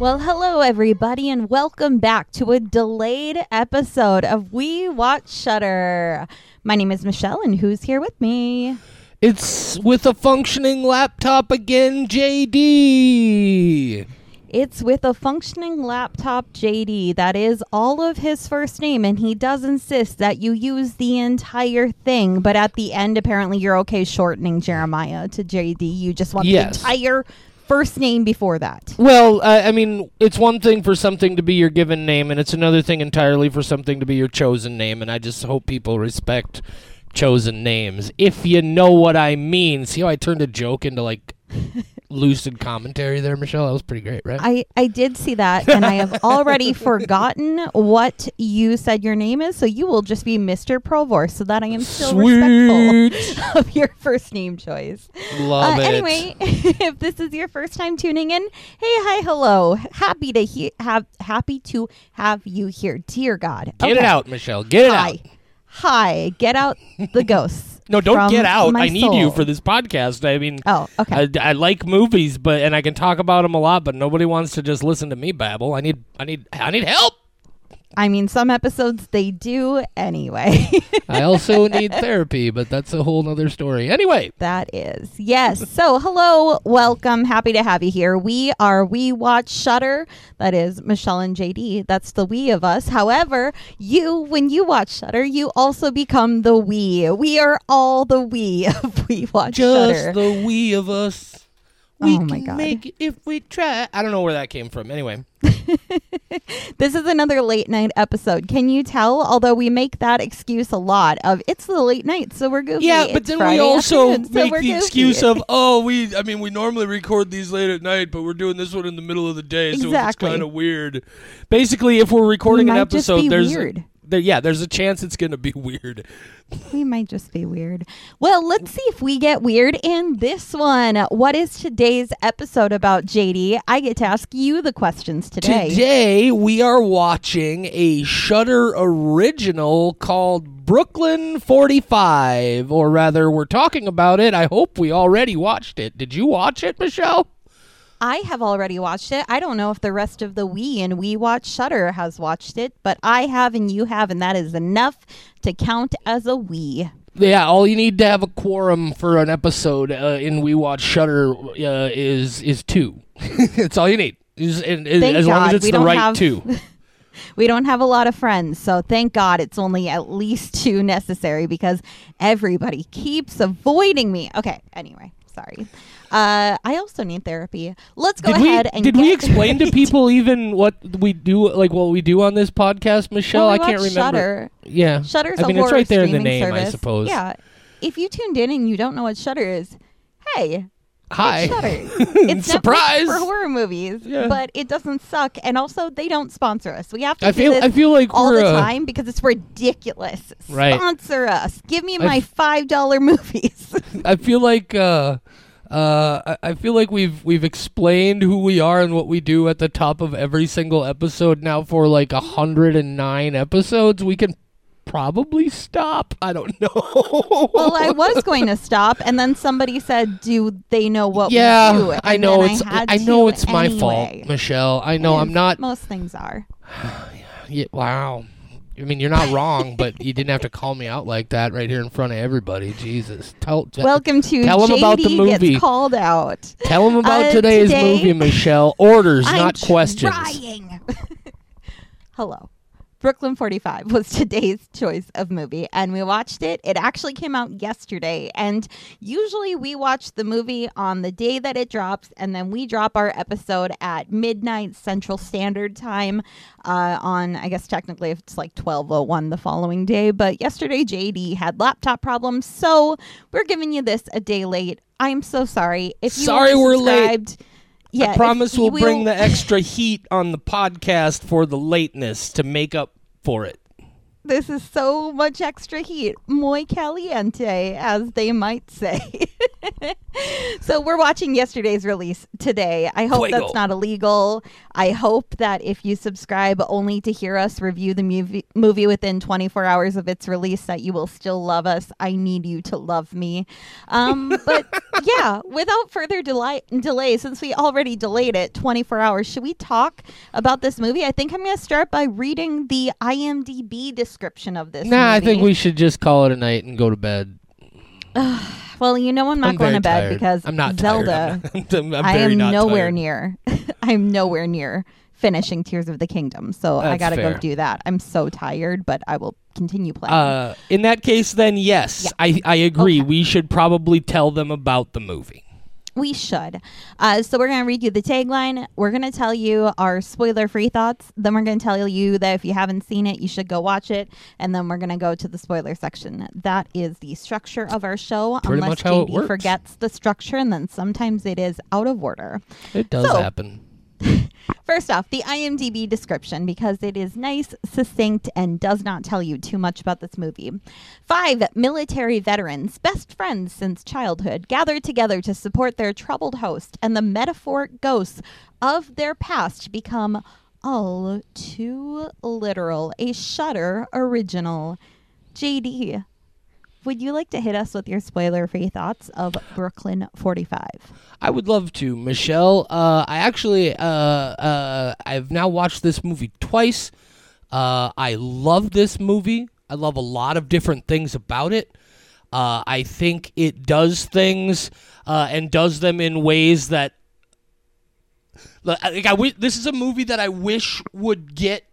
Well, hello everybody, and welcome back to a delayed episode of We Watch Shudder. My name is Michelle, and who's here with me? It's with a functioning laptop again, JD. It's with a functioning laptop, JD. That is all of his first name, and he does insist that you use the entire thing. But at the end, apparently, you're okay shortening Jeremiah to JD. You just want Yes. the entire first name before that. Well, I, I mean, it's one thing for something to be your given name, and it's another thing entirely for something to be your chosen name. And I just hope people respect chosen names, if you know what I mean. See how I turned a joke into like lucid commentary there, Michelle? That was pretty great, right? I, I did see that, and I have already forgotten what you said your name is, so you will just be Mr. Provor, so that I am still Sweet. respectful of your first name choice. Love Uh, it. Anyway, if this is your first time tuning in, hey, hi, hello. Happy to he- have happy to have you here. Dear God, get it out, Michelle. Get it Hi, out. hi. Get out the ghosts. No, don't get out. I need you for this podcast. I mean, Oh, okay. I, I like movies, but and I can talk about them a lot, but nobody wants to just listen to me babble. I need, I need, I need help. I mean, some episodes they do anyway. I also need therapy, but that's a whole nother story. Anyway, That is. Yes. So, hello, welcome. Happy to have you here. We are We Watch Shudder. That is Michelle and JD. That's the we of us. However, you, when you watch Shudder, you also become the we. We are all the we of We Watch just Shudder. the we of us. We Oh my can God. make it if we try. I don't know where that came from. Anyway, This is another late night episode. Can you tell? Although we make that excuse a lot of it's the late night, so we're goofy. yeah, but It's then Friday we also afternoon, so make the goofy. excuse of, oh, we. I mean, we normally record these late at night, but we're doing this one in the middle of the day, so Exactly. it's kind of weird. Basically, if we're recording We an episode, there's weird. there, yeah, there's a chance it's gonna be weird. We might just be weird. Well, let's see if we get weird in this one. What is today's episode about, JD? I get to ask you the questions today. Today we are watching a Shudder original called Brooklyn 45, or rather, we're talking about it. I hope we already watched it. Did you watch it, Michelle? I have already watched it. I don't know if the rest of the we and We Watch Shudder has watched it, but I have and you have, and that is enough to count as a we. Yeah, all you need to have a quorum for an episode uh, in We Watch Shudder uh, is is two. That's all you need. Is- and- as long as it's the right have- two. We don't have a lot of friends, so thank God it's only at least two necessary because everybody keeps avoiding me. Okay, anyway, sorry. Uh, I also need therapy. Let's go did ahead we and did we explain to people even what we do like what we do on this podcast, Michelle? Well, we I can't remember. Shudder. Yeah, Shudder's I mean, a it's right there in the name, I suppose. Yeah. If you tuned in and you don't know what Shudder is, hey, Hi. it's Shudder. It's Netflix Surprise! for horror movies, Yeah. but it doesn't suck. And also, they don't sponsor us. We have to I do feel this I feel like all the uh, time because it's ridiculous. Right. Sponsor us. Give me my f- five dollar movies. I feel like uh, uh, I- I feel like we've we've explained who we are and what we do at the top of every single episode now for like a hundred and nine episodes. We can probably stop. I don't know. well, I was going to stop, and then somebody said, "Do they know what yeah, we do?" I know it's I, I know it's my fault. Michelle. I know It I'm not. Most things are. Yeah, wow. I mean, you're not wrong, but you didn't have to call me out like that right here in front of everybody. Jesus. Tell Welcome to Tell 'em JD about the movie. gets called out. tell them about Uh, today's today- movie, Michelle. Orders, I'm not questions. Hello. Brooklyn 45 was today's choice of movie, and we watched it. It actually came out yesterday, and usually we watch the movie on the day that it drops, and then we drop our episode at midnight Central Standard Time. Uh, on, I guess technically it's like 12:01 the following day, but yesterday JD had laptop problems, so we're giving you this a day late. I'm so sorry. If you Sorry were we're late. Yeah, I promise we'll bring the extra heat on the podcast for the lateness to make up for it. This is so much extra heat. Muy caliente, as they might say. so we're watching yesterday's release today. I hope Fuego. that's not illegal. I hope that if you subscribe only to hear us review the movie, movie within 24 hours of its release, that you will still love us. I need you to love me. Um, but yeah, without further delay, delay, since we already delayed it 24 hours, should we talk about this movie? I think I'm going to start by reading the IMDb description of this. Nah, I think we should just call it a night and go to bed. Well, you know I'm not I'm going to bed tired. because I'm not Zelda. Tired. I'm, I'm I am nowhere tired. near. I'm nowhere near finishing Tears of the Kingdom, so I gotta fair. go do that. I'm so tired, but I will continue playing. Uh, in that case, then yes, Yeah. I I agree. Okay. We should probably tell them about the movie. We should. Uh, so we're gonna read you the tagline. We're gonna tell you our spoiler-free thoughts. Then we're gonna tell you that if you haven't seen it, you should go watch it. And then we're gonna go to the spoiler section. That is the structure of our show. Pretty unless much how it JD works. forgets the structure, and then sometimes it is out of order. It does So- happen. First off, the IMDb description because it is nice, succinct, and does not tell you too much about this movie. Five military veterans, best friends since childhood, gather together to support their troubled host, and the metaphoric ghosts of their past become all too literal. A Shudder original. JD, would you like to hit us with your spoiler free thoughts of Brooklyn 45? I would love to, Michelle. Uh, I actually, uh, uh, I've now watched this movie twice. Uh, I love this movie. I love a lot of different things about it. Uh, I think it does things uh, and does them in ways that. Like, I- I this is a movie that I wish would get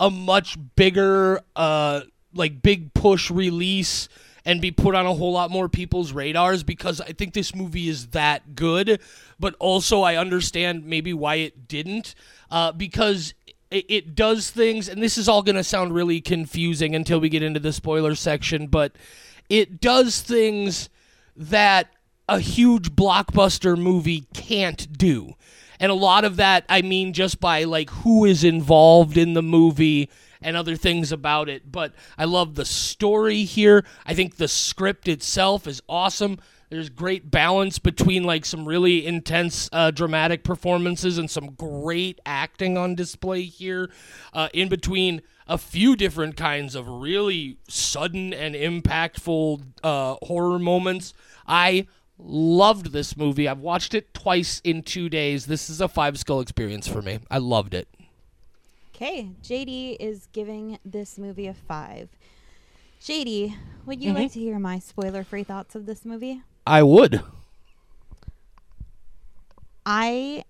a much bigger, like big push release and be put on a whole lot more people's radars because I think this movie is that good. But also, I understand maybe why it didn't uh, because it, it does things, and this is all going to sound really confusing until we get into the spoiler section, but it does things that a huge blockbuster movie can't do. And a lot of that, I mean, just by like who is involved in the movie and other things about it. But I love the story here. I think the script itself is awesome. There's great balance between like some really intense uh, dramatic performances and some great acting on display here. Uh, in between a few different kinds of really sudden and impactful uh, horror moments. I loved this movie. I've watched it twice in two days. This is a five skull experience for me. I loved it. Okay, JD is giving this movie a five. JD, would you Mm-hmm. like to hear my spoiler free thoughts of this movie? I would. I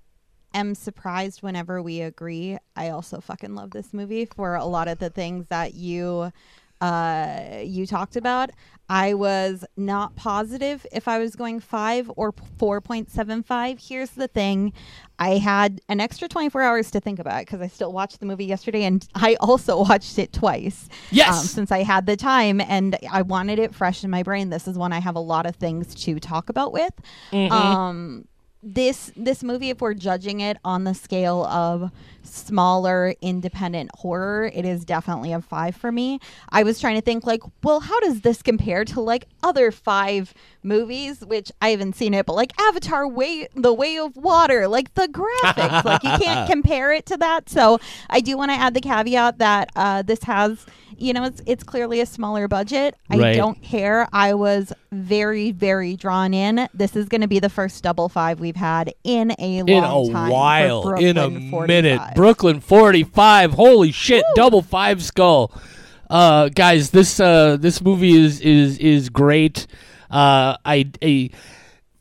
am surprised whenever we agree. I also fucking love this movie for a lot of the things that you uh you talked about. I was not positive if I was going 5 or 4.75. Here's the thing. I had an extra 24 hours to think about it because I still watched the movie yesterday and I also watched it twice. Yes. Um, since I had the time and I wanted it fresh in my brain. This is one I have a lot of things to talk about with. Um, this this movie, if we're judging it on the scale of smaller independent horror, it is definitely a five for me. I was trying to think like, well, how does this compare to like other five movies, which I haven't seen it, but like Avatar, Way the Way of Water, like the graphics, like you can't compare it to that. So I do want to add the caveat that uh, this has, you know, it's it's clearly a smaller budget. I Right. don't care. I was very very drawn in. This is going to be the first double five we've had in a In a time. while. In a 45. minute. Brooklyn 45. Holy shit. Double five skull. Uh, guys, this uh, this movie is is is great. Uh, I, I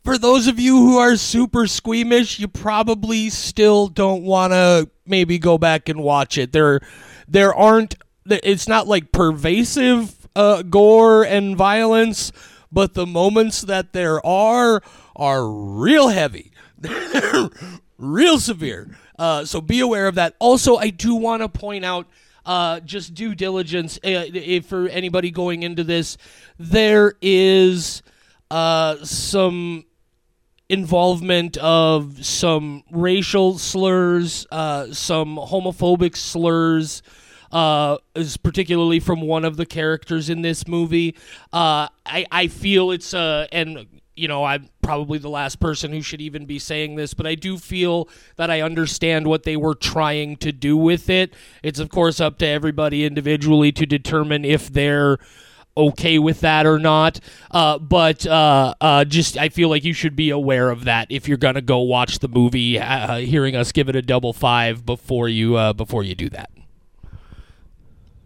for those of you who are super squeamish, you probably still don't want to maybe go back and watch it. There, there aren't. It's not like pervasive uh, gore and violence, but the moments that there are are real heavy, real severe. Uh, so be aware of that. Also, I do want to point out. Uh, just due diligence uh, if for anybody going into this there is uh, some involvement of some racial slurs, uh, some homophobic slurs, uh, is particularly from one of the characters in this movie. Uh, I I feel it's uh and you know I'm probably the last person who should even be saying this, but I do feel that I understand what they were trying to do with it. It's, of course, up to everybody individually to determine if they're okay with that or not. Uh, but uh, uh, just I feel like you should be aware of that if you're gonna go watch the movie. Uh, hearing us give it a double five before you uh, before you do that.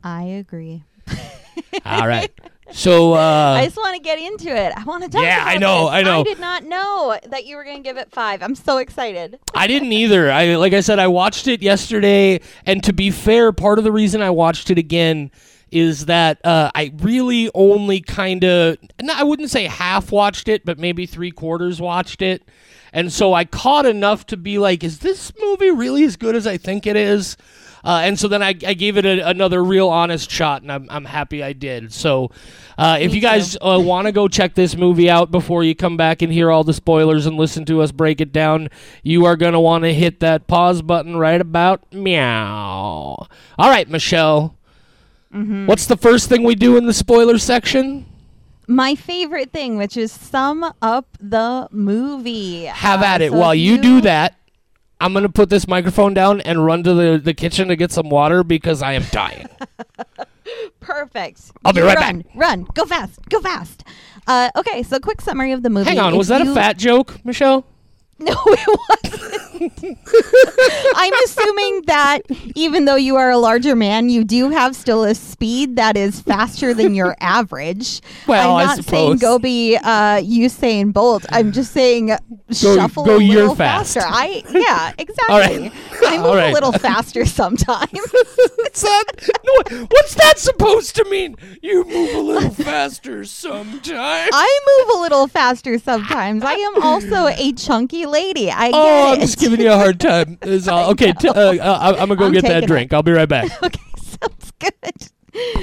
I agree. All right. So uh, I just want to get into it. I want to talk. Yeah, I know, this. I know. I did not know that you were going to give it five. I'm so excited. I didn't either. I like I said, I watched it yesterday, and to be fair, part of the reason I watched it again is that uh, I really only kind of, I wouldn't say half watched it, but maybe three quarters watched it. And so I caught enough to be like, is this movie really as good as I think it is? Uh, and so then I, I gave it a, another real honest shot, and I'm, I'm happy I did. So uh, if you guys uh, want to go check this movie out before you come back and hear all the spoilers and listen to us break it down, you are going to want to hit that pause button right about meow. All right, Michelle. Mm-hmm. What's the first thing we do in the spoiler section? My favorite thing, which is sum up the movie. Have Uh, at it. so While if you do that, I'm going to put this microphone down and run to the, the kitchen to get some water because I am dying. Perfect. I'll be You right run, Run. Go fast. Go fast. Uh, okay, so quick summary of the movie. Hang on, If was that a you- fat joke, Michelle? No, it wasn't. I'm assuming that even though you are a larger man, you do have still a speed that is faster than your average. Well, I I'm not saying suppose. go be uh, Usain Bolt. I'm just saying shuffle go a little fast. faster. I yeah, exactly. Right. I move right. a little faster sometimes. It's not, no, what's that supposed to mean? You move a little faster sometime. I move a little faster sometimes. I am also a chunky lady. I Oh, I'm it. just giving you a hard time. Is all. Okay, t- uh, uh, I'm gonna go I'm get that taking it. drink. I'll be right back. okay.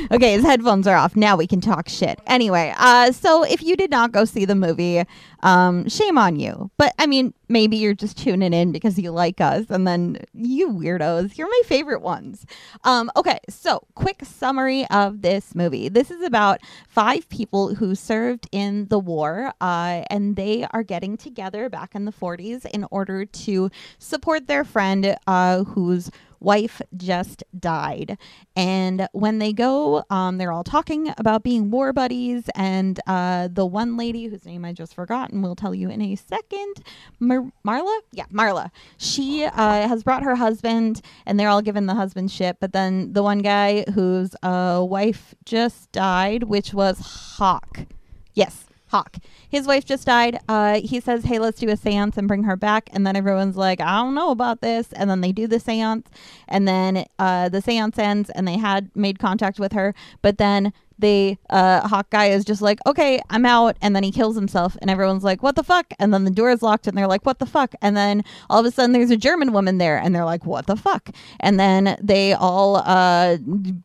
Okay, his headphones are off. Now we can talk shit. Anyway, uh, so if you did not go see the movie, um, shame on you. But I mean, maybe you're just tuning in because you like us, and then you weirdos, you're my favorite ones. Um, okay, so quick summary of this movie. This is about five people who served in the war, uh, and they are getting together back in the 40s in order to support their friend uh, whose wife just died. And when they go, um, they're all talking about being war buddies. And uh, the one lady whose name I just forgot forgotten will tell you in a second, Mar- Marla? Yeah, Marla. She uh, has brought her husband, and they're all given the husband shit. But then the one guy whose uh, wife just died, which was Hawk. Yes, Hawk. His wife just died. Uh, he says, "Hey, let's do a séance and bring her back." And then everyone's like, "I don't know about this." And then they do the séance, and then uh, the séance ends, and they had made contact with her, but then they uh hawk guy is just like okay i'm out and then he kills himself and everyone's like what the fuck? And then the door is locked and they're like what the fuck? And then all of a sudden there's a german woman there and they're like what the fuck? And then they all uh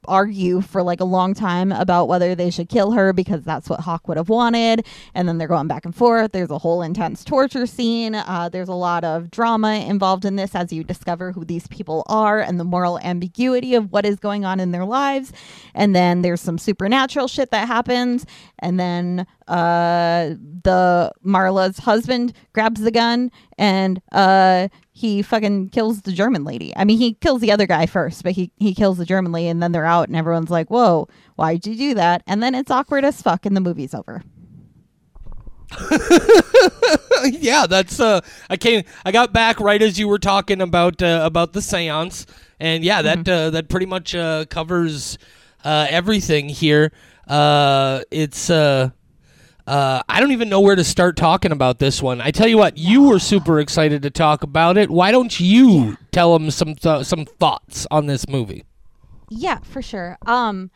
argue for like a long time about whether they should kill her because that's what hawk would have wanted. And then they're going back and forth. There's a whole intense torture scene. Uh there's a lot of drama involved in this as you discover who these people are and the moral ambiguity of what is going on in their lives. And then there's some supernatural shit that happens and then uh the marla's husband grabs the gun and uh he fucking kills the german lady. I mean he kills the other guy first but he he kills the german lady and then they're out and everyone's like whoa why'd you do that? And then it's awkward as fuck and the movie's over. Yeah, that's uh I came I got back right as you were talking about uh, about the séance and yeah, that uh, that pretty much uh, covers uh, everything here. Uh it's uh uh, I don't even know where to start talking about this one. I tell you what, you were super excited to talk about it. Why don't you tell them some th- some thoughts on this movie? Yeah, for sure. Um,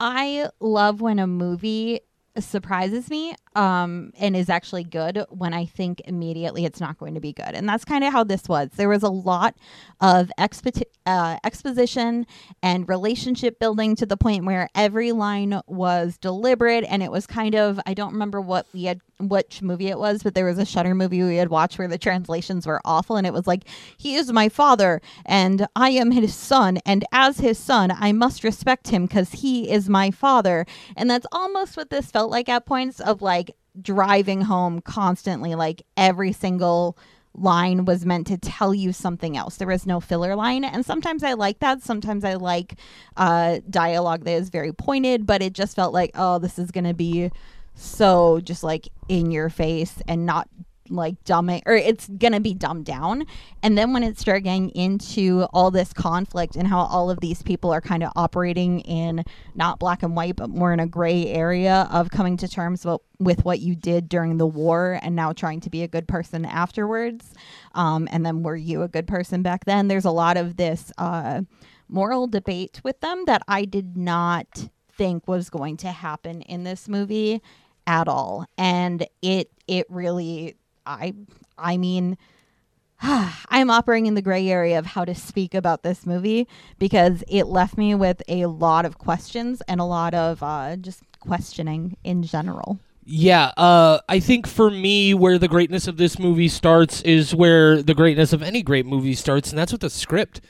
I love when a movie surprises me um and is actually good when i think immediately it's not going to be good. And that's kind of how this was. There was a lot of expo- uh, exposition and relationship building to the point where every line was deliberate and it was kind of i don't remember what we had which movie it was but there was a Shudder movie we had watched where the translations were awful and it was like he is my father and i am his son and as his son i must respect him because he is my father. And that's almost what this felt like at points of like driving home constantly like every single line was meant to tell you something else. There was no filler line. And sometimes I like that. Sometimes I like uh, dialogue that is very pointed, but it just felt like, oh, this is going to be so just like in your face and not like dumbing or it's gonna be dumbed down. And then when it started getting into all this conflict and how all of these people are kind of operating in not black and white but more in a gray area of coming to terms with, with what you did during the war and now trying to be a good person afterwards um, and then were you a good person back then? There's a lot of this uh, moral debate with them that i did not think was going to happen in this movie at all. And it it really I I mean I'm operating in the gray area of how to speak about this movie because it left me with a lot of questions and a lot of uh, just questioning in general. Yeah, uh, I think for me, where the greatness of this movie starts is where the greatness of any great movie starts, and that's with the script,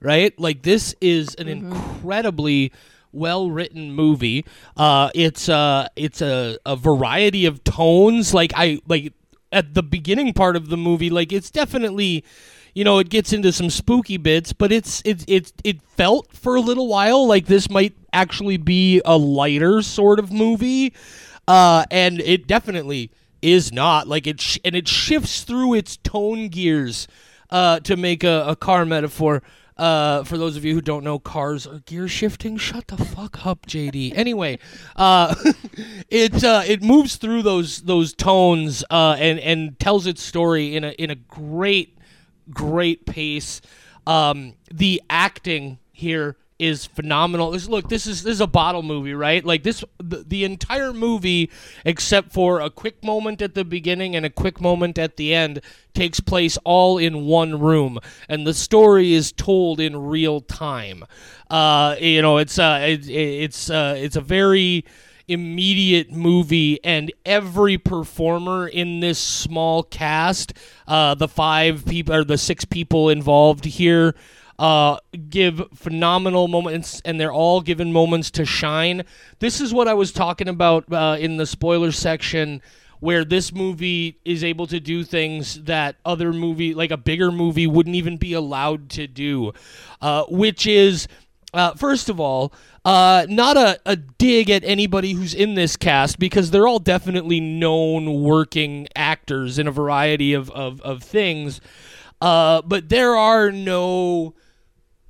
right? Like, this is an mm-hmm. incredibly well written movie. Uh, it's uh, it's a, a variety of tones. Like I like at the beginning part of the movie, like it's definitely you know it gets into some spooky bits but it's it it it felt for a little while like this might actually be a lighter sort of movie. Uh and it definitely is not. Like it sh- and it shifts through its tone gears uh to make a, a car metaphor uh, for those of you who don't know, cars are gear shifting. Shut the fuck up, JD. Anyway, uh, it uh, it moves through those those tones uh, and and tells its story in a in a great great pace. Um, the acting here is phenomenal. This, look, this is this is a bottle movie, right? Like this, the, the, entire movie, except for a quick moment at the beginning and a quick moment at the end, takes place all in one room, and the story is told in real time. Uh, you know, it's uh, it, it's uh, it's a very immediate movie and every performer in this small cast uh, the five people or the six people involved here uh, give phenomenal moments, and they're all given moments to shine. This is what I was talking about uh, in the spoiler section, where this movie is able to do things that other movie, like a bigger movie, wouldn't even be allowed to do, uh, which is. Uh, first of all, uh, not a, a dig at anybody who's in this cast because they're all definitely known working actors in a variety of, of, of things. Uh, but there are no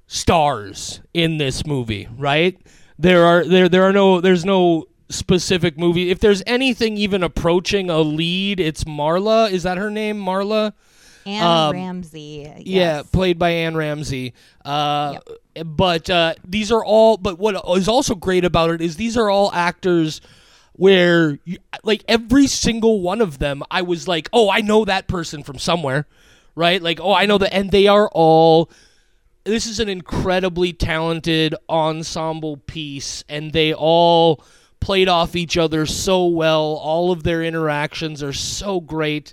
stars in this movie, right? There are there there are no there's no specific movie. If there's anything even approaching a lead, it's Marla. Is that her name, Marla? Anne um, Ramsay. Yes. Yeah, played by Anne Ramsay. Uh, yep. But uh, these are all. But what is also great about it is these are all actors where, you, like, every single one of them, I was like, oh, I know that person from somewhere, right? Like, oh, I know that, and they are all this is an incredibly talented ensemble piece, and they all played off each other so well. All of their interactions are so great.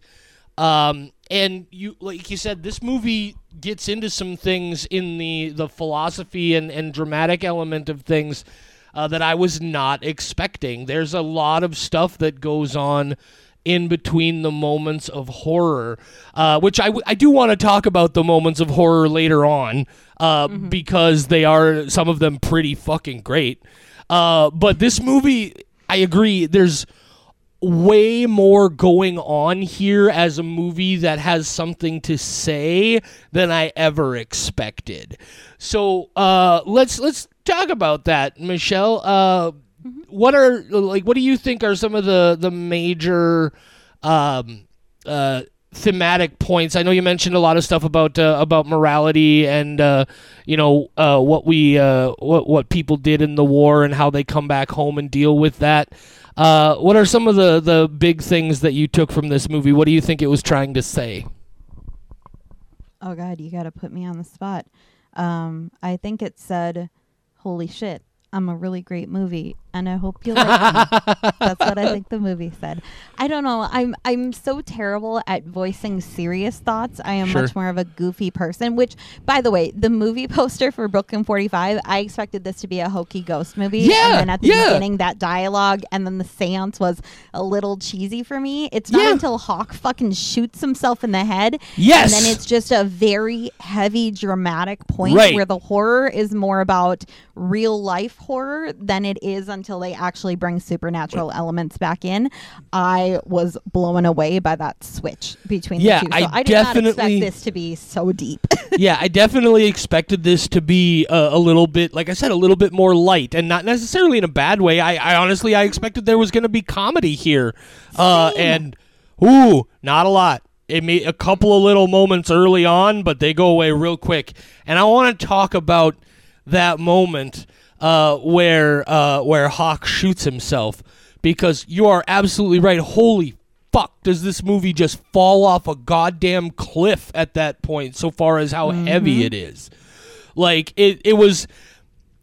Um, and you, like you said, this movie gets into some things in the the philosophy and, and dramatic element of things uh, that I was not expecting. There's a lot of stuff that goes on in between the moments of horror, uh, which I, w- I do want to talk about the moments of horror later on uh, mm-hmm. because they are some of them pretty fucking great. Uh, but this movie, I agree, there's way more going on here as a movie that has something to say than I ever expected. So uh, let's let's talk about that, Michelle. Mm-hmm. What are like? What do you think are some of the the major um, uh, thematic points? I know you mentioned a lot of stuff about uh, about morality and uh, you know uh, what we uh, what what people did in the war and how they come back home and deal with that. Uh, what are some of the the big things that you took from this movie? What do you think it was trying to say? Oh God, you got to put me on the spot. Um, I think it said, "Holy shit, I'm a really great movie and I hope you like them. That's what I think the movie said. I don't know. I'm I'm so terrible at voicing serious thoughts. I am Sure. much more of a goofy person. Which, by the way, the movie poster for Brooklyn Forty Five, I expected this to be a hokey ghost movie. Yeah, And then at the yeah. beginning, that dialogue and then the seance was a little cheesy for me. It's not Yeah. until Hawk fucking shoots himself in the head. Yes. And then it's just a very heavy, dramatic point Right. where the horror is more about real life horror than it is until they actually bring supernatural elements back in. I was blown away by that switch between Yeah, the two. So I I, did not expect this to be so deep. yeah, I definitely expected this to be a, a little bit, like I said, a little bit more light, and not necessarily in a bad way. I, I honestly, I expected there was going to be comedy here, uh, and ooh, not a lot. It made a couple of little moments early on, but they go away real quick. And I want to talk about that moment uh, where uh, where Hawk shoots himself, because you are absolutely right. Holy fuck does this movie just fall off a goddamn cliff at that point so far as how heavy it is like it, it was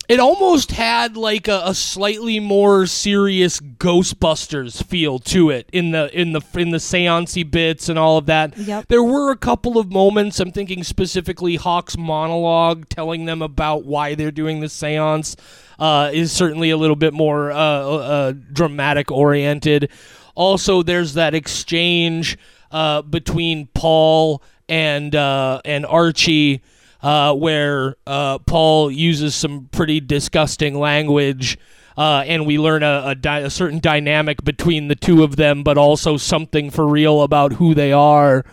it almost had like a, a slightly more serious ghostbusters feel to it in the in the in the seancey bits and all of that Yep. there were a couple of moments i'm thinking specifically hawk's monologue telling them about why they're doing the seance uh, is certainly a little bit more uh, uh, dramatic oriented also there's that exchange uh, between paul and uh, and archie uh, where uh, Paul uses some pretty disgusting language, uh, and we learn a, a, dy- a certain dynamic between the two of them, but also something for real about who they are.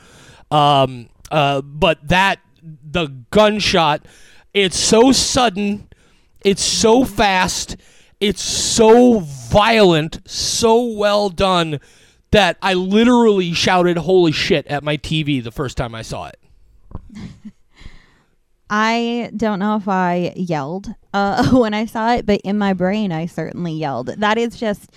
Um, uh, but that the gunshot, it's so sudden, it's so fast, it's so violent, so well done that I literally shouted "Holy shit!" at my TV the first time I saw it. I don't know if I yelled uh, when I saw it, but in my brain, I certainly yelled. That is just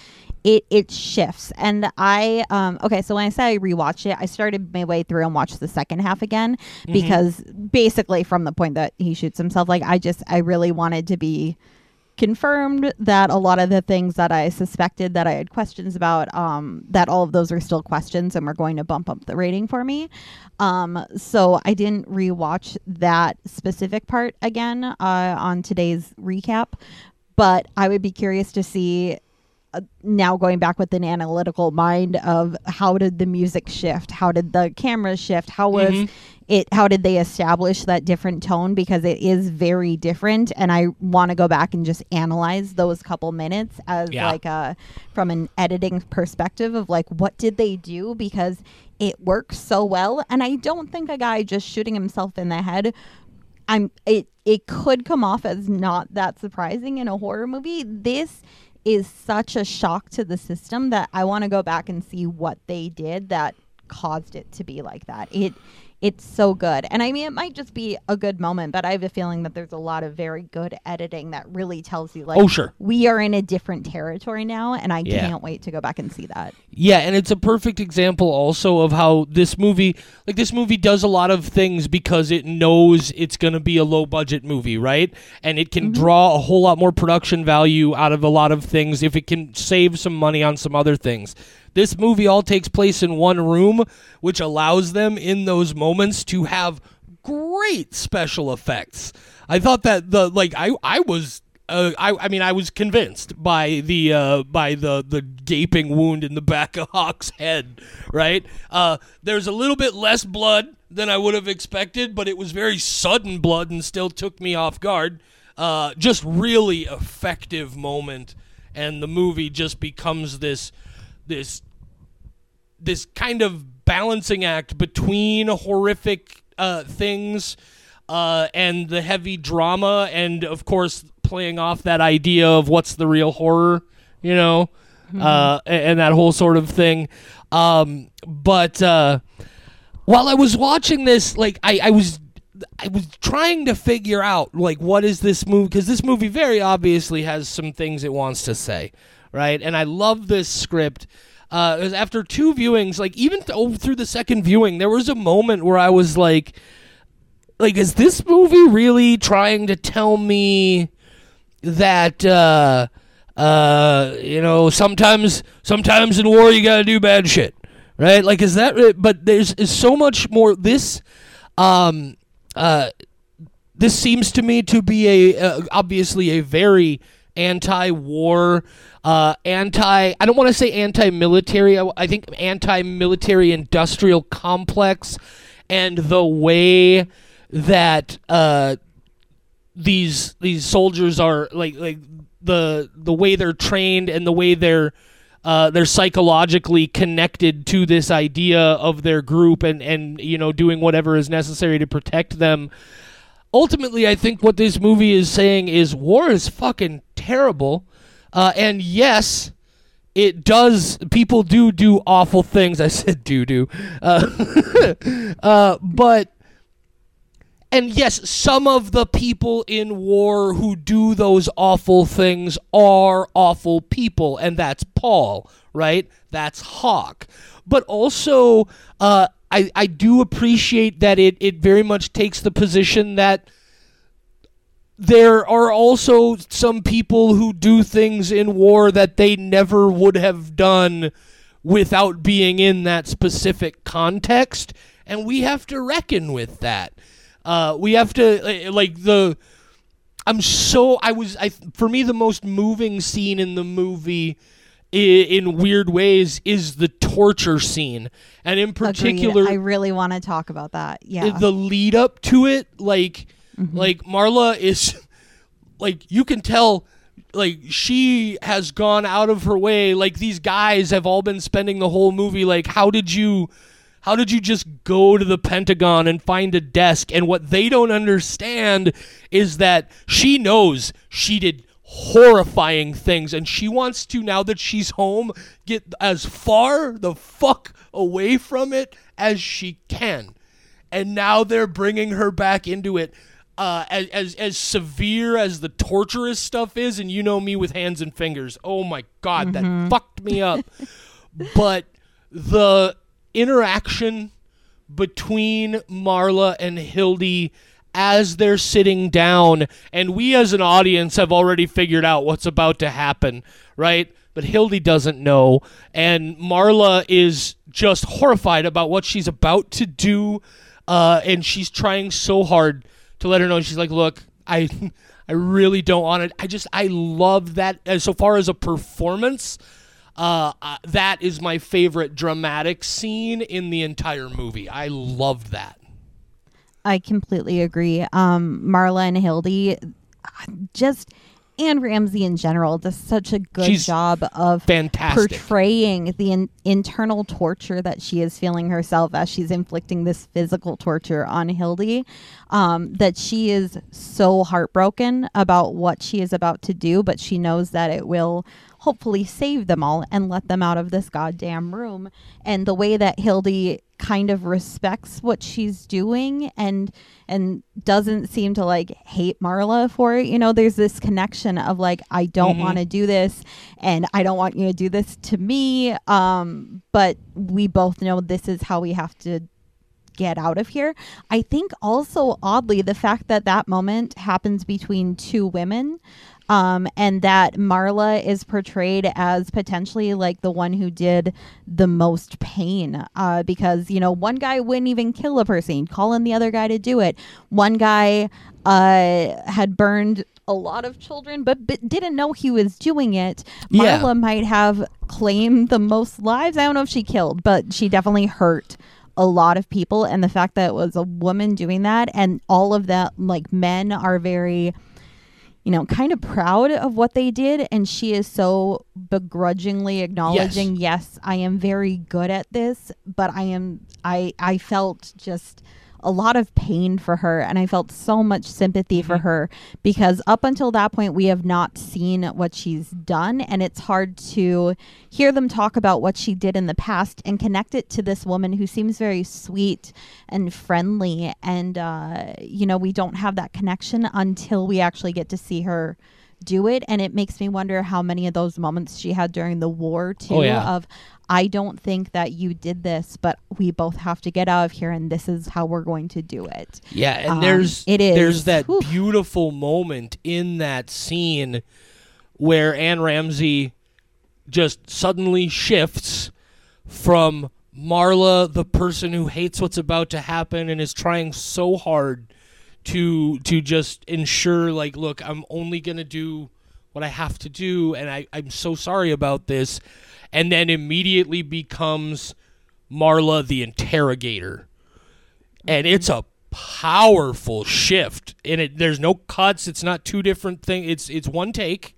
it. It shifts, and I um okay. So when I say I rewatched it, I started my way through and watched the second half again because basically from the point that he shoots himself, like I just I really wanted to be confirmed that a lot of the things that I suspected that I had questions about, um, that all of those are still questions and were going to bump up the rating for me. Um, so I didn't rewatch that specific part again uh, on today's recap, but I would be curious to see. Uh, now going back with an analytical mind of how did the music shift how did the camera shift how was Mhm. It how did they establish that different tone? Because it is very different and i want to go back and just analyze those couple minutes as Yeah. like a from an editing perspective of like what did they do? Because it works so well and i don't think a guy just shooting himself in the head i'm it it could come off as not that surprising in a horror movie. This is such a shock to the system that i want to go back and see what they did that caused it to be like that. It it's so good and i mean it might just be a good moment but i have a feeling that there's a lot of very good editing that really tells you like Oh, sure. we are in a different territory now and i Yeah. can't wait to go back and see that Yeah, and it's a perfect example also of how this movie, like this movie does a lot of things because it knows it's going to be a low budget movie, right? And it can mm-hmm. draw a whole lot more production value out of a lot of things if it can save some money on some other things. This movie all takes place in one room, which allows them in those moments to have great special effects. I thought that the like I I was uh, I, I mean, I was convinced by the uh, by the the gaping wound in the back of Hawk's head. Right? Uh, there's a little bit less blood than I would have expected, but it was very sudden blood and still took me off guard. Uh, just really effective moment, and the movie just becomes this this this kind of balancing act between horrific uh, things uh, and the heavy drama, and of course playing off that idea of what's the real horror, you know, uh, a- and that whole sort of thing. Um, but uh, while I was watching this, like I, I was. I was trying to figure out like what is this movie because this movie very obviously has some things it wants to say, right? And I love this script. Uh, after two viewings, like even th- oh, through the second viewing, there was a moment where I was like, like, is this movie really trying to tell me that uh, uh, you know, sometimes sometimes in war you got to do bad shit, right? Like, is that? But there's is so much more. This, um, uh, this seems to me to be a uh, obviously a very anti-war, uh, anti. I don't want to say anti-military. I, I think anti-military industrial complex, and the way that uh, these these soldiers are like like the the way they're trained and the way they're uh, they're psychologically connected to this idea of their group and and you know doing whatever is necessary to protect them. Ultimately, I think what this movie is saying is war is fucking terrible, uh, and yes, it does. People do do awful things. I said do do, uh, uh, but and yes, some of the people in war who do those awful things are awful people, and that's Paul, right? That's Hawk. But also, uh, I, I do appreciate that it, it very much takes the position that there are also some people who do things in war that they never would have done without being in that specific context, and we have to reckon with that. Uh, we have to uh, like the. I'm so I was I for me the most moving scene in the movie in weird ways is the torture scene, and in Agreed. particular I really want to talk about that. Yeah. the lead up to it like Mm-hmm. like marla is like you can tell like she has gone out of her way like these guys have all been spending the whole movie like how did you how did you just go to the pentagon and find a desk and what they don't understand is that she knows she did horrifying things and she wants to now that she's home get as far the fuck away from it as she can and now they're bringing her back into it. Uh, as, as as severe as the torturous stuff is, and you know me with hands and fingers. Oh my god, that fucked me up. but the interaction between Marla and Hildy as they're sitting down, and we as an audience have already figured out what's about to happen, right? But Hildy doesn't know, and Marla is just horrified about what she's about to do, uh, and she's trying so hard to let her know. She's like, "Look, I, I really don't want it. I just, I love that. As so far as a performance, uh, uh, that is my favorite dramatic scene in the entire movie. I loved that. I completely agree. Um, Marla and Hildy, just Anne Ramsay in general, does such a good She's job of Fantastic. portraying the in- internal torture that she is feeling herself as she's inflicting this physical torture on Hildy. Um, that she is so heartbroken about what she is about to do, but she knows that it will hopefully save them all and let them out of this goddamn room. And the way that Hildy kind of respects what she's doing and and doesn't seem to like hate Marla for it. You know, there's this connection of like I don't Mhm. want to do this and I don't want you to do this to me. Um but we both know this is how we have to get out of here. I think also oddly the fact that that moment happens between two women um, and that Marla is portrayed as potentially like the one who did the most pain uh, because you know one guy wouldn't even kill a person. He'd call in the other guy to do it. One guy uh, had burned a lot of children but, but didn't know he was doing it. Yeah. Marla might have claimed the most lives. I don't know if she killed but she definitely hurt a lot of people. And the fact that it was a woman doing that and all of that like men are very you know kind of proud of what they did and she is so begrudgingly acknowledging yes. i am very good at this but i am i i felt just a lot of pain for her and i felt so much sympathy for Mhm. her because up until that point we have not seen what she's done and it's hard to hear them talk about what she did in the past and connect it to this woman who seems very sweet and friendly and uh, you know we don't have that connection until we actually get to see her do it and it makes me wonder how many of those moments she had during the war too Oh, yeah. of i don't think that you did this but we both have to get out of here and this is how we're going to do it Yeah, and Um, there's it is. there's that Whew. beautiful moment in that scene where Anne Ramsay just suddenly shifts from Marla, the person who hates what's about to happen and is trying so hard to to just ensure like look, I'm only going to do what I have to do and I I'm so sorry about this and then immediately becomes Marla the interrogator. And it's a powerful shift. And it there's no cuts, it's not two different things. It's it's one take.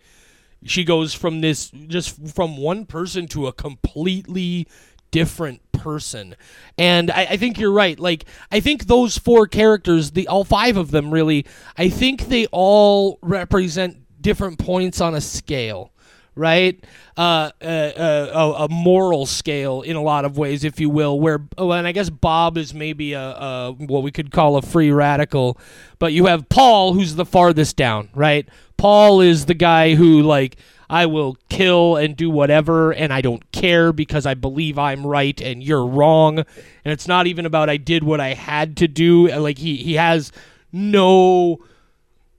She goes from this just from one person to a completely different person. And I, I, think you're right. Like I think those four characters, the all five of them really, I think they all represent different points on a scale right? Uh, uh, uh, a, moral scale in a lot of ways, if you will. Where, oh, and I guess Bob is maybe a, a, what we could call a free radical, but you have Paul, who's the farthest down, right? Paul is the guy who like. I will kill and do whatever, and I don't care because I believe I'm right and you're wrong. And it's not even about I did what I had to do. Like he he has no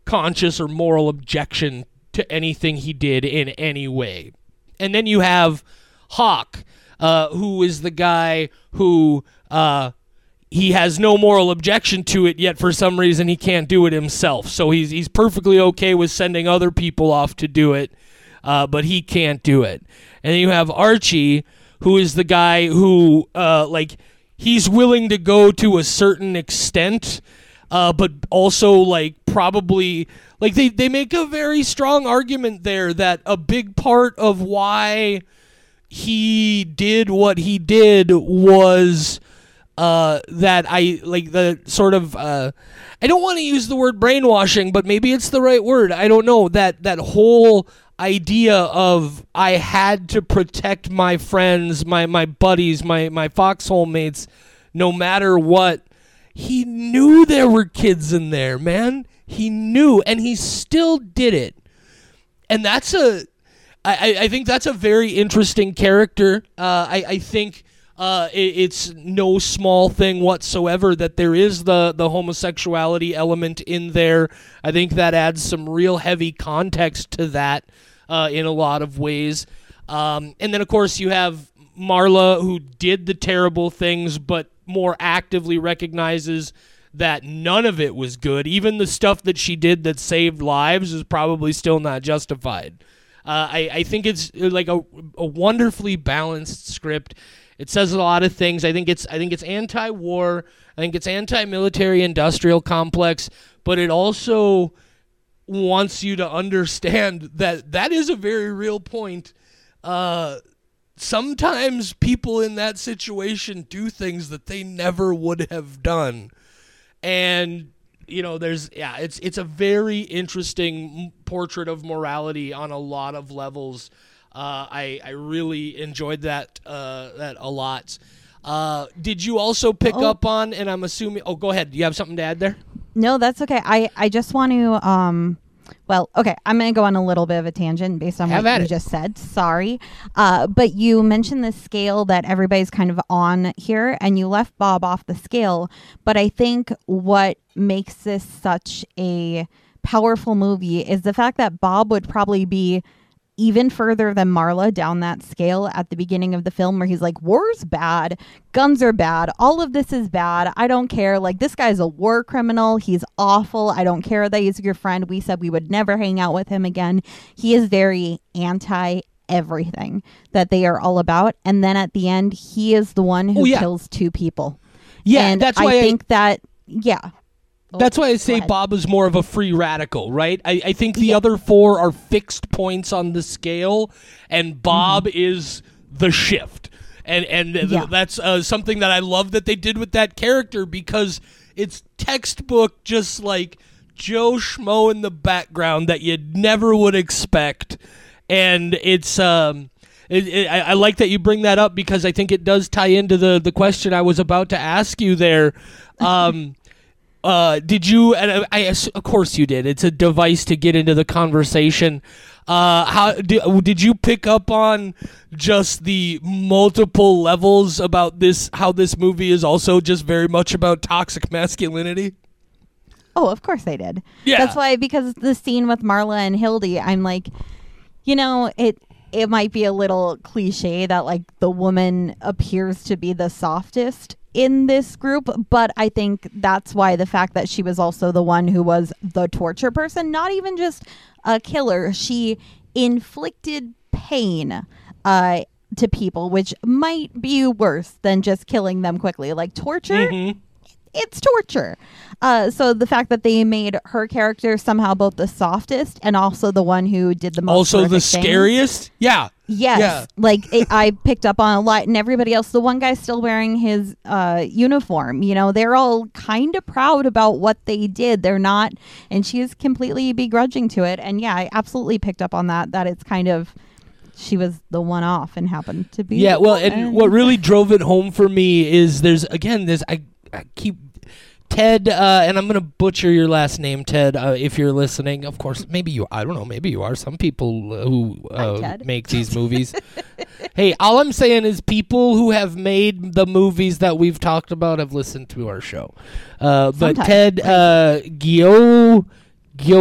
conscious or moral objection to anything he did in any way. And then you have Hawk, uh, who is the guy who uh, he has no moral objection to it, yet for some reason he can't do it himself. So he's he's perfectly okay with sending other people off to do it, uh, but he can't do it. And then you have Archie, who is the guy who uh, like he's willing to go to a certain extent, uh, but also like probably like they, they make a very strong argument there that a big part of why he did what he did was uh, that I like the sort of uh, I don't want to use the word brainwashing, but maybe it's the right word. I don't know that that whole idea of I had to protect my friends, my my buddies, my my foxhole mates, no matter what. He knew there were kids in there, man. He knew, and he still did it. And that's a, I, I think that's a very interesting character. Uh, I, I think uh, it, it's no small thing whatsoever that there is the, the homosexuality element in there. I think that adds some real heavy context to that uh, in a lot of ways. Um, and then, of course, you have Marla, who did the terrible things, but more actively recognizes that none of it was good. Even the stuff that she did that saved lives is probably still not justified. Uh, I, I think it's like a, a wonderfully balanced script. It says a lot of things. I think it's I think it's anti-war. I think it's anti-military industrial complex, but it also wants you to understand that that is a very real point. Uh, sometimes people in that situation do things that they never would have done and you know there's yeah it's it's a very interesting portrait of morality on a lot of levels uh, I I really enjoyed that uh, that a lot. Uh, did you also pick oh. up on? And I'm assuming. Oh, go ahead. Do you have something to add there? No, that's okay. I I just want to um well, okay, I'm going to go on a little bit of a tangent based on Have what you it. just said. Sorry. Uh, but you mentioned the scale that everybody's kind of on here, and you left Bob off the scale. But I think what makes this such a powerful movie is the fact that Bob would probably be even further than Marla down that scale at the beginning of the film where he's like, war's bad, guns are bad, all of this is bad. I don't care. Like, this guy's a war criminal. He's awful. I don't care that he's your friend. We said we would never hang out with him again. He is very anti everything that they are all about. And then at the end, he is the one who oh, yeah. kills two people. Yeah, and that's why I think that, yeah. Oh, That's why I say Bob is more of a free radical, right? I, I think the yeah. other four are fixed points on the scale, and Bob mm-hmm. is the shift. And and yeah. that's uh, something that I love that they did with that character because it's textbook, just like Joe Schmo in the background that you never would expect, and it's um. It, it, I, I, like that you bring that up because I think it does tie into the, the question I was about to ask you there. Um, uh, did you? And I, I, of course you did. It's a device to get into the conversation. Uh, how did, did you pick up on just the multiple levels about this? How this movie is also just very much about toxic masculinity. Oh, of course I did. Yeah, that's why because the scene with Marla and Hildy, I'm like, you know, it it might be a little cliche that like the woman appears to be the softest in this group, but I think that's why the fact that she was also the one who was the torture person, not even just a killer, she inflicted pain uh, to people, which might be worse than just killing them quickly. Like torture, Mhm. it's torture. Uh, so the fact that they made her character somehow both the softest and also the one who did the most Also the things. scariest. Yeah. Yes, Yeah. like it, I picked up on a lot, and everybody else. The one guy's still wearing his uh, uniform. You know, they're all kind of proud about what they did. They're not, and she is completely begrudging to it. And yeah, I absolutely picked up on that. That it's kind of she was the one off and happened to be. Yeah, well, and what really drove it home for me is there's again this I I keep Ted uh, and I'm gonna butcher your last name, Ted. Uh, if you're listening, of course, maybe you. I don't know. Maybe you are. Some people uh, who uh, make these movies. hey, all I'm saying is people who have made the movies that we've talked about have listened to our show. Uh, but Sometimes. Ted uh, Gio.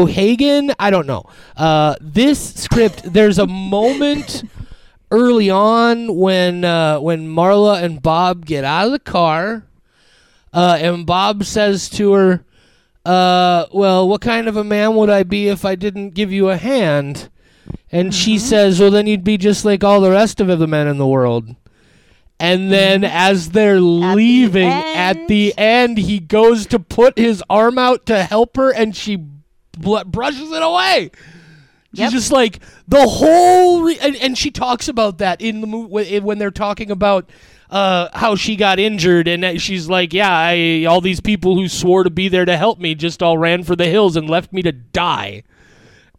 Hagen, I don't know. Uh, this script, there's a moment early on when uh, when Marla and Bob get out of the car, uh, and Bob says to her, uh, "Well, what kind of a man would I be if I didn't give you a hand?" And she says, "Well, then you'd be just like all the rest of the men in the world." And then, as they're leaving, at the end, he goes to put his arm out to help her, and she bl- brushes it away. She's Yep. just like the whole, re- and, and she talks about that in the movie when they're talking about uh, how she got injured, and she's like, "Yeah, I, all these people who swore to be there to help me just all ran for the hills and left me to die."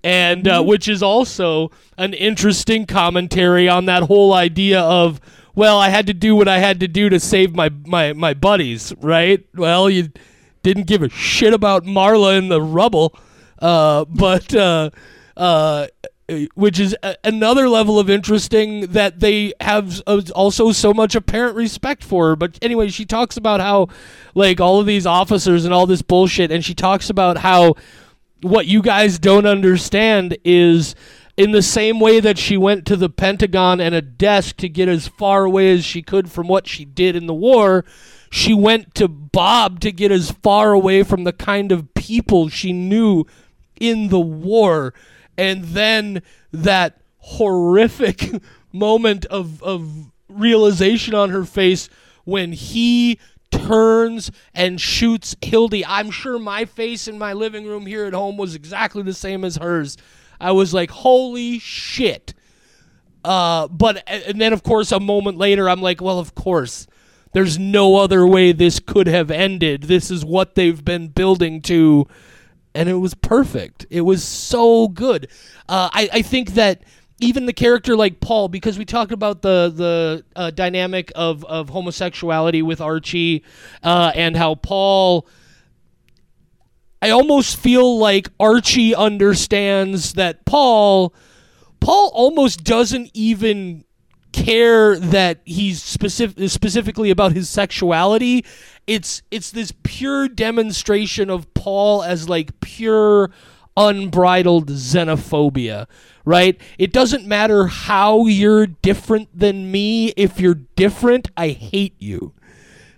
And uh, which is also an interesting commentary on that whole idea of, well, I had to do what I had to do to save my my my buddies, right? Well, you didn't give a shit about Marla in the rubble, uh, but uh, uh, which is a- another level of interesting that they have uh, also so much apparent respect for her. But anyway, she talks about how like all of these officers and all this bullshit, and she talks about how what you guys don't understand is in the same way that she went to the Pentagon and a desk to get as far away as she could from what she did in the war, she went to Bob to get as far away from the kind of people she knew in the war. And then that horrific moment of, of realization on her face when he turns and shoots Hildy. I'm sure my face in my living room here at home was exactly the same as hers. I was like, holy shit. Uh, but and then of course a moment later I'm like, well, of course. There's no other way this could have ended. This is what they've been building to, and it was perfect. It was so good. Uh, I, I think that even the character like Paul, because we talked about the the uh, dynamic of of homosexuality with Archie, uh, and how Paul. I almost feel like Archie understands that Paul Paul almost doesn't even care that he's specific specifically about his sexuality. It's it's this pure demonstration of Paul as like pure unbridled xenophobia, right? It doesn't matter how you're different than me. If you're different, I hate you.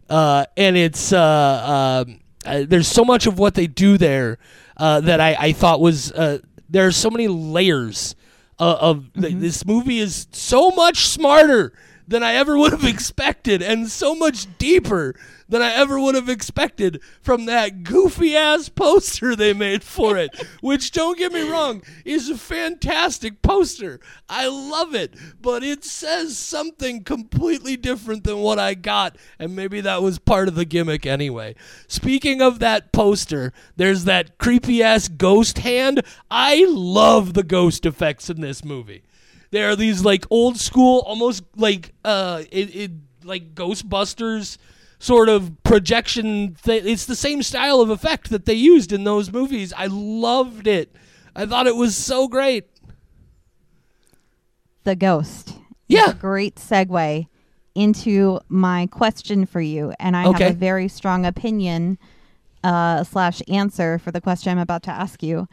Uh, and it's uh, um, uh, there's so much of what they do there uh, that I, I thought was uh, there are so many layers uh, of th- this movie is so much smarter than I ever would have expected and so much deeper than I ever would have expected from that goofy ass poster they made for it, which don't get me wrong, is a fantastic poster. I love it, but it says something completely different than what I got, and maybe that was part of the gimmick anyway. Speaking of that poster, there's that creepy ass ghost hand. I love the ghost effects in this movie. There are these like old school, almost like uh, it, it like Ghostbusters sort of projection. Th- it's the same style of effect that they used in those movies. I loved it. I thought it was so great. the ghost. Yeah. a great segue into my question for you, and I Okay. have a very strong opinion uh, slash answer for the question I'm about to ask you.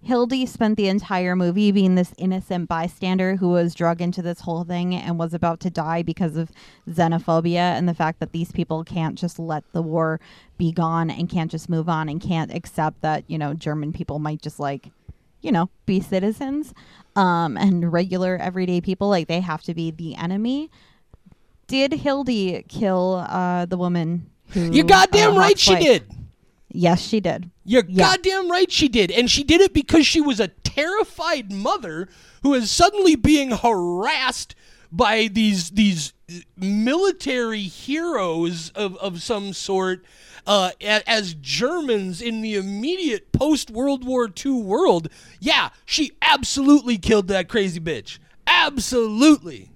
Hildy spent the entire movie being this innocent bystander who was drug into this whole thing and was about to die because of xenophobia and the fact that these people can't just let the war be gone and can't just move on and can't accept that, you know, German people might just like, you know, be citizens um, and regular everyday people. Like they have to be the enemy. Did Hildy kill uh, the woman who. You're goddamn uh, right she did. Yes, she did. You're Yeah. goddamn right she did. And she did it because she was a terrified mother who is suddenly being harassed by these these military heroes of, of some sort uh, as Germans in the immediate post World War II world. Yeah, she absolutely killed that crazy bitch. Absolutely.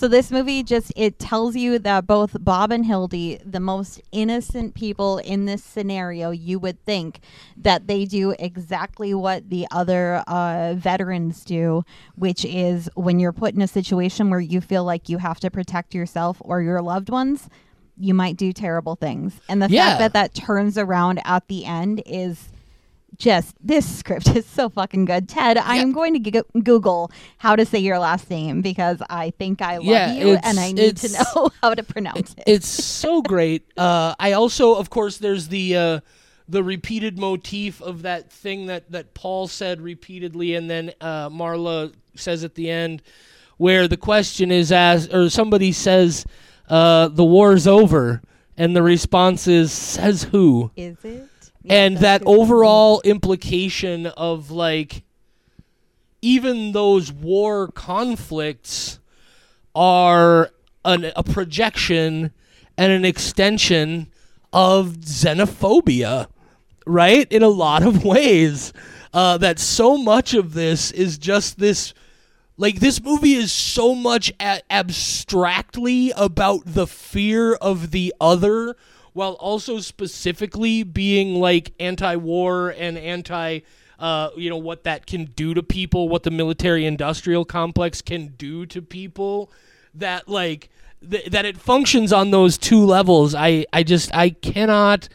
So this movie just it tells you that both Bob and Hildy, the most innocent people in this scenario, you would think that they do exactly what the other uh, veterans do, which is when you're put in a situation where you feel like you have to protect yourself or your loved ones, you might do terrible things. And the Yeah. fact that that turns around at the end is just this script is so fucking good. Ted, I Yeah. am going to g- Google how to say your last name because I think I love Yeah, you and I need to know how to pronounce it. It's so great. Uh, I also, of course, there's the uh, the repeated motif of that thing that that Paul said repeatedly, and then uh, Marla says at the end, where the question is asked, or somebody says, uh, "The war's over," and the response is, "Says who?" Is it? And that overall implication of like even those war conflicts are an, a projection and an extension of xenophobia right? In a lot of ways. Uh, that so much of this is just this like this movie is so much a- abstractly about the fear of the other while also specifically being like anti-war and anti uh, you know what that can do to people what the military industrial complex can do to people that like th- that it functions on those two levels i i just i cannot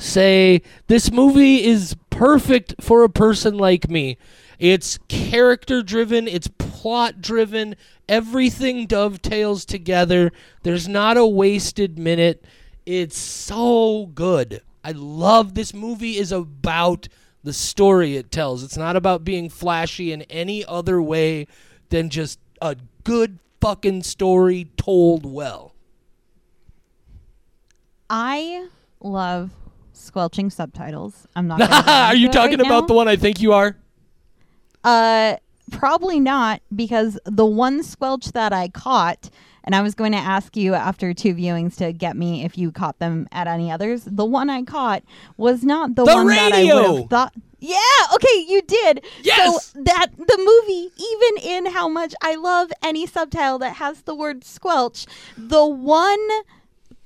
say this movie is perfect for a person like me. It's character driven, it's plot driven, everything dovetails together. There's not a wasted minute. It's so good. I love this movie is about the story it tells. It's not about being flashy in any other way than just a good fucking story told well. I love squelching subtitles. I'm not. are you talking right about now. the one I think you are? Uh, probably not because the one squelch that I caught, and I was going to ask you after two viewings to get me if you caught them at any others. The one I caught was not the, The one that I would have thought. Yeah, okay, you did. Yes! So that the movie, even in how much I love any subtitle that has the word squelch, the one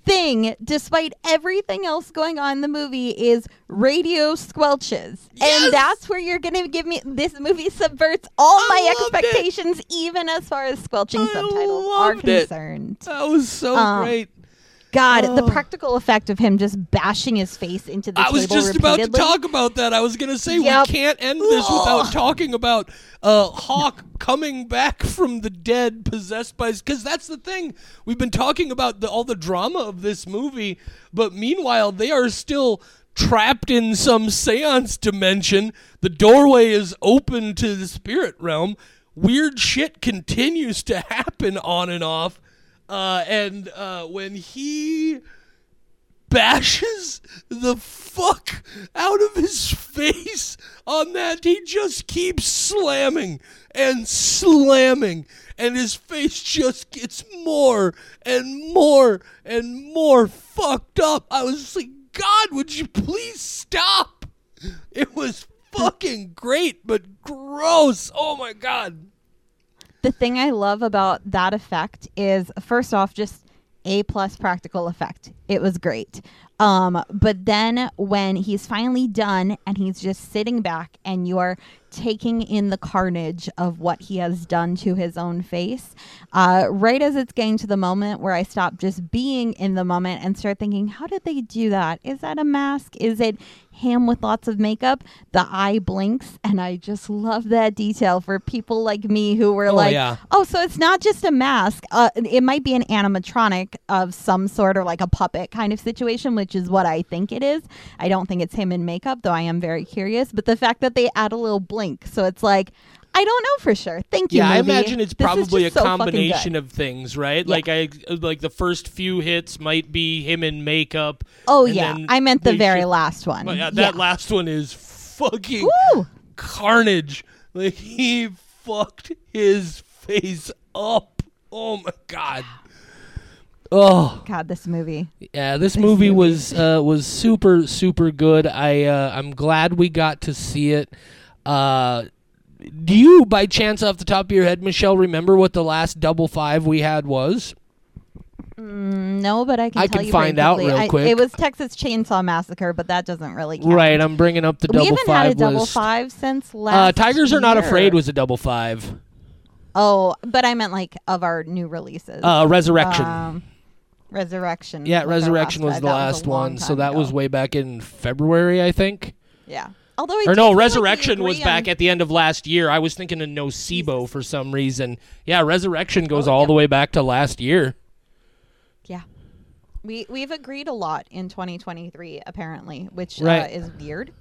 thing, despite everything else going on in the movie, is radio squelches. Yes! And that's where you're going to give me this movie subverts all I my loved it. expectations, even as far as squelching I subtitles are it. concerned. That was so Um, great. God, the Oh. practical effect of him just bashing his face into the I was table just about to talk about that. I was going to say Yep. we can't end this without talking about uh, Hawk coming back from the dead, possessed by. Because that's the thing. We've been talking about the, all the drama of this movie, but meanwhile, they are still trapped in some seance dimension. The doorway is open to the spirit realm. Weird shit continues to happen on and off. Uh, and uh, when he bashes the fuck out of his face on that. He just keeps slamming and slamming, and his face just gets more and more and more fucked up. I was like, God, would you please stop? It was fucking great, but gross. Oh my God. The thing I love about that effect is first off just a plus practical effect. It was great. Um, but then when he's finally done and he's just sitting back and you're taking in the carnage of what he has done to his own face, uh, right as it's getting to the moment where I stop just being in the moment and start thinking, how did they do that? Is that a mask? Is it him with lots of makeup? The eye blinks, and I just love that detail for people like me who were Oh, like, yeah. oh, so it's not just a mask. Uh, it might be an animatronic of some sort or like a puppet kind of situation, which is what I think it is. I don't think it's him in makeup, though I am very curious. But the fact that they add a little blink, so it's like, I don't know for sure. Thank you. Yeah, I imagine it's This probably a so combination of things, right? Yeah. Like I like the first few hits might be him in makeup. Oh yeah, I meant the very should- last one. Yeah, yeah. that last one is fucking Woo! carnage. Like he fucked his face up. Oh my god. Oh God, this movie. yeah, this movie movie. was uh, was super super good. I uh, I'm glad we got to see it. Uh, do you, by chance, off the top of your head, Michelle, remember what the last double five we had was? Mm, no, but I can I tell can you find out quickly. real I- quick. it was Texas Chainsaw Massacre, but that doesn't really count. Right, I'm bringing up the we double haven't five had a double list. five since Uh, last. Tigers are not afraid was a double five. Oh, but I meant like of our new releases. Uh, Resurrection. Um, Resurrection. yeah, was Resurrection was the That last a one, so that ago. was way back in February, I think. yeah. Although I Or no, feel like Resurrection was agree back at the end of last year. I was thinking of Nocebo for some reason. Yeah, Resurrection goes Oh, all yeah. the way back to last year. Yeah. We we've agreed a lot in 2023 apparently, which uh, is weird.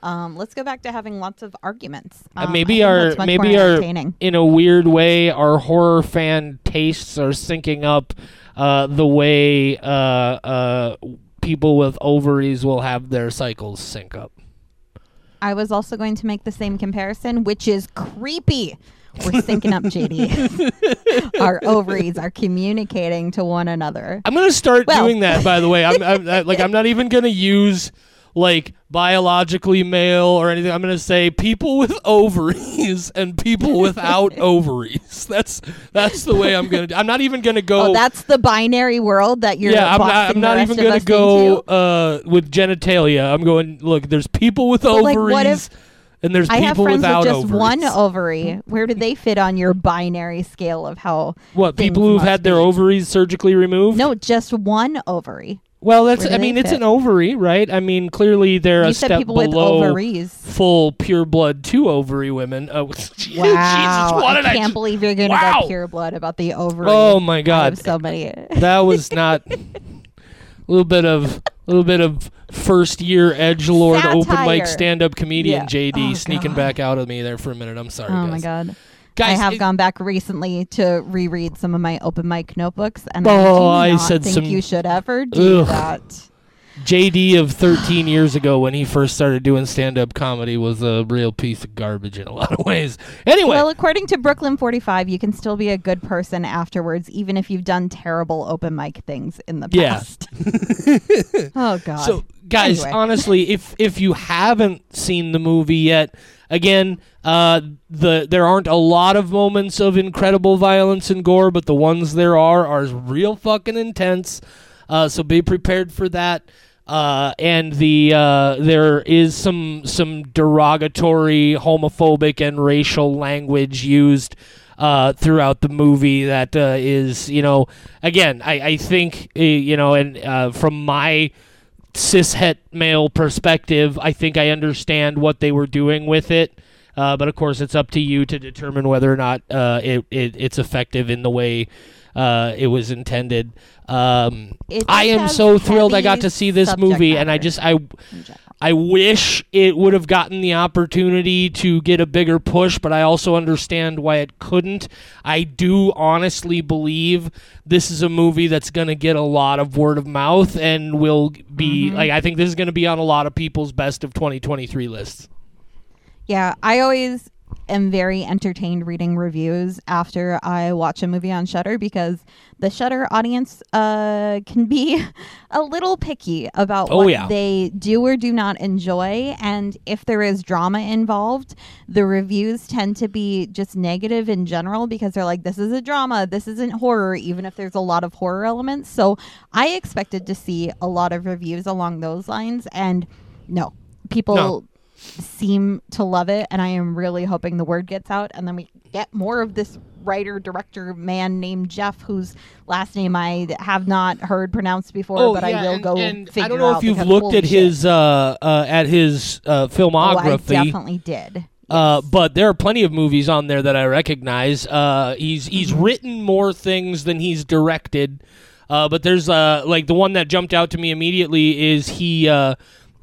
Um, let's go back to having lots of arguments. Uh, Um, maybe our maybe our in a weird way our horror fan tastes are syncing up uh, the way uh, uh, people with ovaries will have their cycles sync up. I was also going to make the same comparison, which is creepy. We're syncing up, JD. Our ovaries are communicating to one another. I'm gonna start Well- doing that. By the way, I'm, I'm I, like I'm not even gonna use like biologically male or anything. I'm gonna say people with ovaries and people without ovaries. That's that's the way I'm gonna. I'm not even gonna go. Oh, that's the binary world that you're. yeah, I'm not. I'm not even gonna go uh, with genitalia. I'm going. Look, there's people with But, like, ovaries, what if- and there's I people without with just ovaries. one ovary. Where do they fit on your binary scale of how? what people who've had their ovaries surgically removed? No, just one ovary. Well, that's. I mean, it's fit? an ovary, right? I mean, clearly they're you a step below ovaries. full pure blood two ovary women. Oh, Jesus! Wow, What I can't just- believe you're going to Wow. go pure blood about the ovary. oh my God! of somebody. that was not a little bit of a little bit of first year edge lord open mic stand up comedian Yeah. JD Oh, sneaking God. back out of me there for a minute. I'm sorry. Oh guys. my god. Guys, I have it- gone back recently to reread some of my open mic notebooks and Oh, I I do not said think some- you should ever do Ugh. that. JD of 13 years ago when he first started doing stand up comedy was a real piece of garbage in a lot of ways. Anyway, Well, according to Brooklyn 45, you can still be a good person afterwards, even if you've done terrible open mic things in the Yeah. past. oh, God. So, guys, Anyway. honestly, if if you haven't seen the movie yet, again, uh, the there aren't a lot of moments of incredible violence and gore, but the ones there are are real fucking intense. Uh, so be prepared for that. Uh, and the uh, there is some some derogatory, homophobic, and racial language used uh, throughout the movie that uh, is, you know, again, I, I think, uh, you know, and uh, from my cishet male perspective, I think I understand what they were doing with it. Uh, but of course, it's up to you to determine whether or not uh, it, it it's effective in the way uh, it was intended. Um, I am so thrilled I got to see this movie, and I just I. I wish it would have gotten the opportunity to get a bigger push, but I also understand why it couldn't. I do honestly believe this is a movie that's going to get a lot of word of mouth and will be Mm-hmm. like I think this is going to be on a lot of people's best of 2023 lists. Yeah, I always am very entertained reading reviews after I watch a movie on Shudder because the Shudder audience uh, can be a little picky about Oh, what yeah. they do or do not enjoy, and if there is drama involved, the reviews tend to be just negative in general because they're like, "This is a drama, this isn't horror," even if there's a lot of horror elements. So I expected to see a lot of reviews along those lines, and no, people No. Seem to love it, and I am really hoping the word gets out, and then we get more of this writer director man named Jeff, whose last name I have not heard pronounced before, but I will Oh, and, go and I don't know if you've looked at his uh, uh, at his uh, Oh, I filmography. definitely did. Uh, but there are plenty of movies on there that I recognize. Uh, he's he's Mm-hmm. written more things than he's directed. Uh, but there's uh, like the one that jumped out to me immediately is he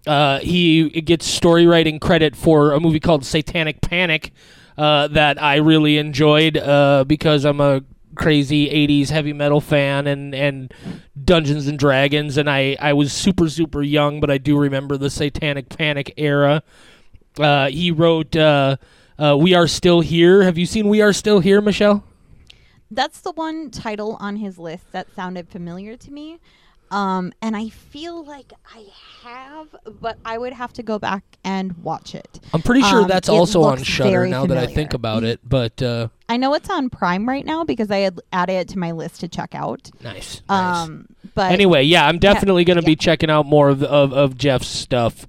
uh, he gets story writing credit for a movie called Satanic Panic uh, that I really enjoyed uh, because I'm a crazy 80s heavy metal fan and and Dungeons and Dragons and I I was super super young but I do remember the Satanic Panic era. Uh, he wrote uh, uh, "We Are Still Here." Have you seen "We Are Still Here," Michelle? That's the one title on his list that sounded familiar to me. Um, and I feel like I have, but I would have to go back and watch it. I'm pretty sure Um, that's also on Shudder now that I think about it. But uh, I know it's on Prime right now because I had added it to my list to check out. nice. nice. Um, but anyway, yeah, I'm definitely going to yeah. be checking out more of of, of Jeff's stuff.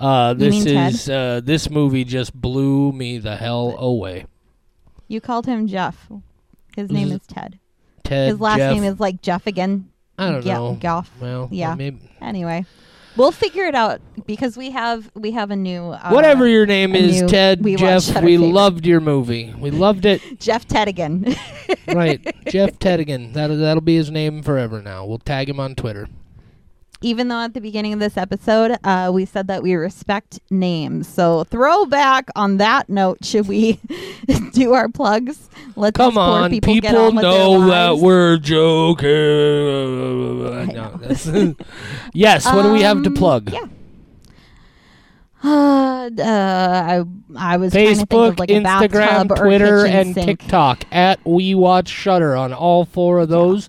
Uh, this is uh, this movie just blew me the hell away. you called him Jeff. His name is Ted. Ted, His last Jeff, name is like Jeff again. I don't yeah, know. Goff. Well, Yeah. maybe, Anyway, we'll figure it out because we have we have a new uh, whatever your name is, new Ted, We Jeff. We favorite. loved your movie. We loved it. Jeff Ted again. right, Jeff Tedigan. That that'll be his name forever now. We'll tag him on Twitter. Even though at the beginning of this episode uh, we said that we respect names, so throwback on that note. Should we do our plugs? Let's Come on, people, people, on know that we're joking. No, yes, what do we have to Um, plug? Yeah. Uh, uh, I I was trying to think Facebook, of like Instagram, Twitter, and sink. TikTok at We Watch Shudder on all four of those.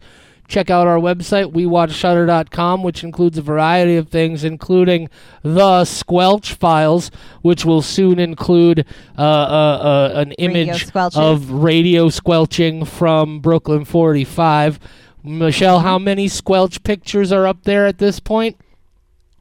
Check out our website, WeWatchShudder.com, which includes a variety of things, including the Squelch files, which will soon include uh, uh, uh, an image squelches. of radio squelching from Brooklyn 45. Michelle, how many squelch pictures are up there at this point?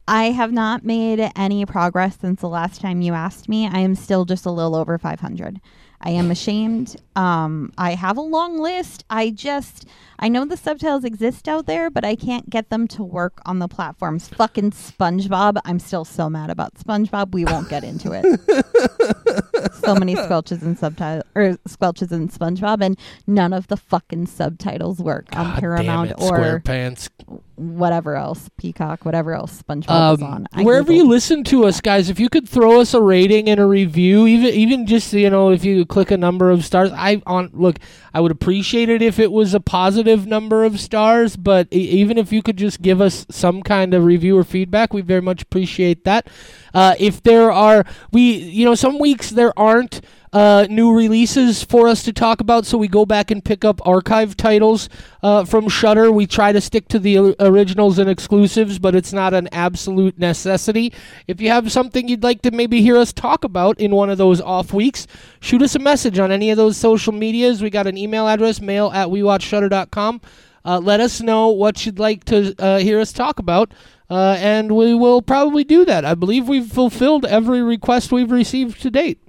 I have not made any progress since the last time you asked me. I am still just a little over 500. I am ashamed. Um, I have a long list. I just, I know the subtitles exist out there, but I can't get them to work on the platforms. Fucking SpongeBob. I'm still so mad about SpongeBob. We won't get into it. so many squelches and subtitles, or squelches in SpongeBob, and none of the fucking subtitles work on God Paramount damn it, or SquarePants. whatever else, Peacock, whatever else SpongeBob is on. Um, I wherever you listen to us, guys, if you could throw us a rating and a review, even even just you know if you click a number of stars, I on look, I would appreciate it if it was a positive number of stars. But e- even if you could just give us some kind of review or feedback, we very much appreciate that. Uh, if there are we, you know, some weeks there aren't uh, new releases for us to talk about, so we go back and pick up archive titles uh, from Shudder. We try to stick to the originals and exclusives, but it's not an absolute necessity. If you have something you'd like to maybe hear us talk about in one of those off weeks, shoot us a message on any of those social medias. We got an email address, mail at wewatchshudder.com. Uh, let us know what you'd like to uh, hear us talk about, uh, and we will probably do that. I believe we've fulfilled every request we've received to date.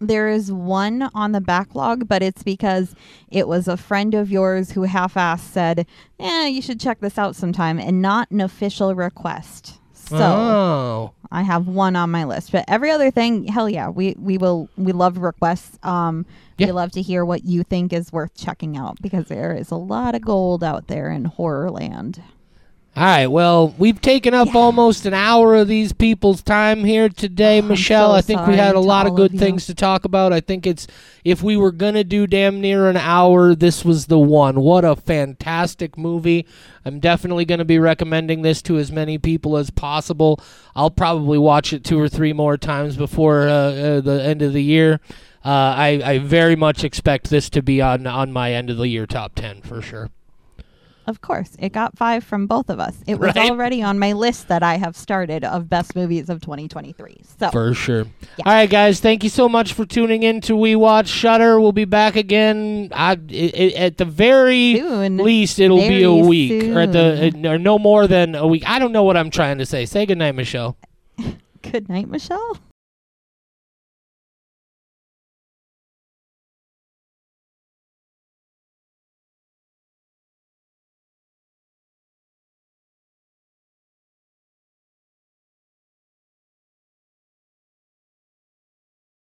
There is one on the backlog, but it's because it was a friend of yours who half-assed said, "Yeah, you should check this out sometime," and not an official request. So oh. I have one on my list, but every other thing, hell yeah, we we will we love requests. Um, Yeah. we love to hear what you think is worth checking out because there is a lot of gold out there in horror land. All right. Well, we've taken up almost an hour of these people's time here today, Oh, Michelle. so I think we had a lot of good of things to talk about. I think it's if we were gonna do damn near an hour, this was the one. What a fantastic movie! I'm definitely gonna be recommending this to as many people as possible. I'll probably watch it two or three more times before uh, uh, the end of the year. Uh, I, I very much expect this to be on on my end of the year top ten for sure. Of course, it got five from both of us. It was Right. already on my list that I have started of best movies of 2023. So For sure. Yeah. All right, guys. Thank you so much for tuning in to We Watch Shudder. We'll be back again. I, i i at the very soon. least, it'll be a Very week, or at the uh, or no more than a week. I don't know what I'm trying to say. Say goodnight, Michelle. Good night, Michelle.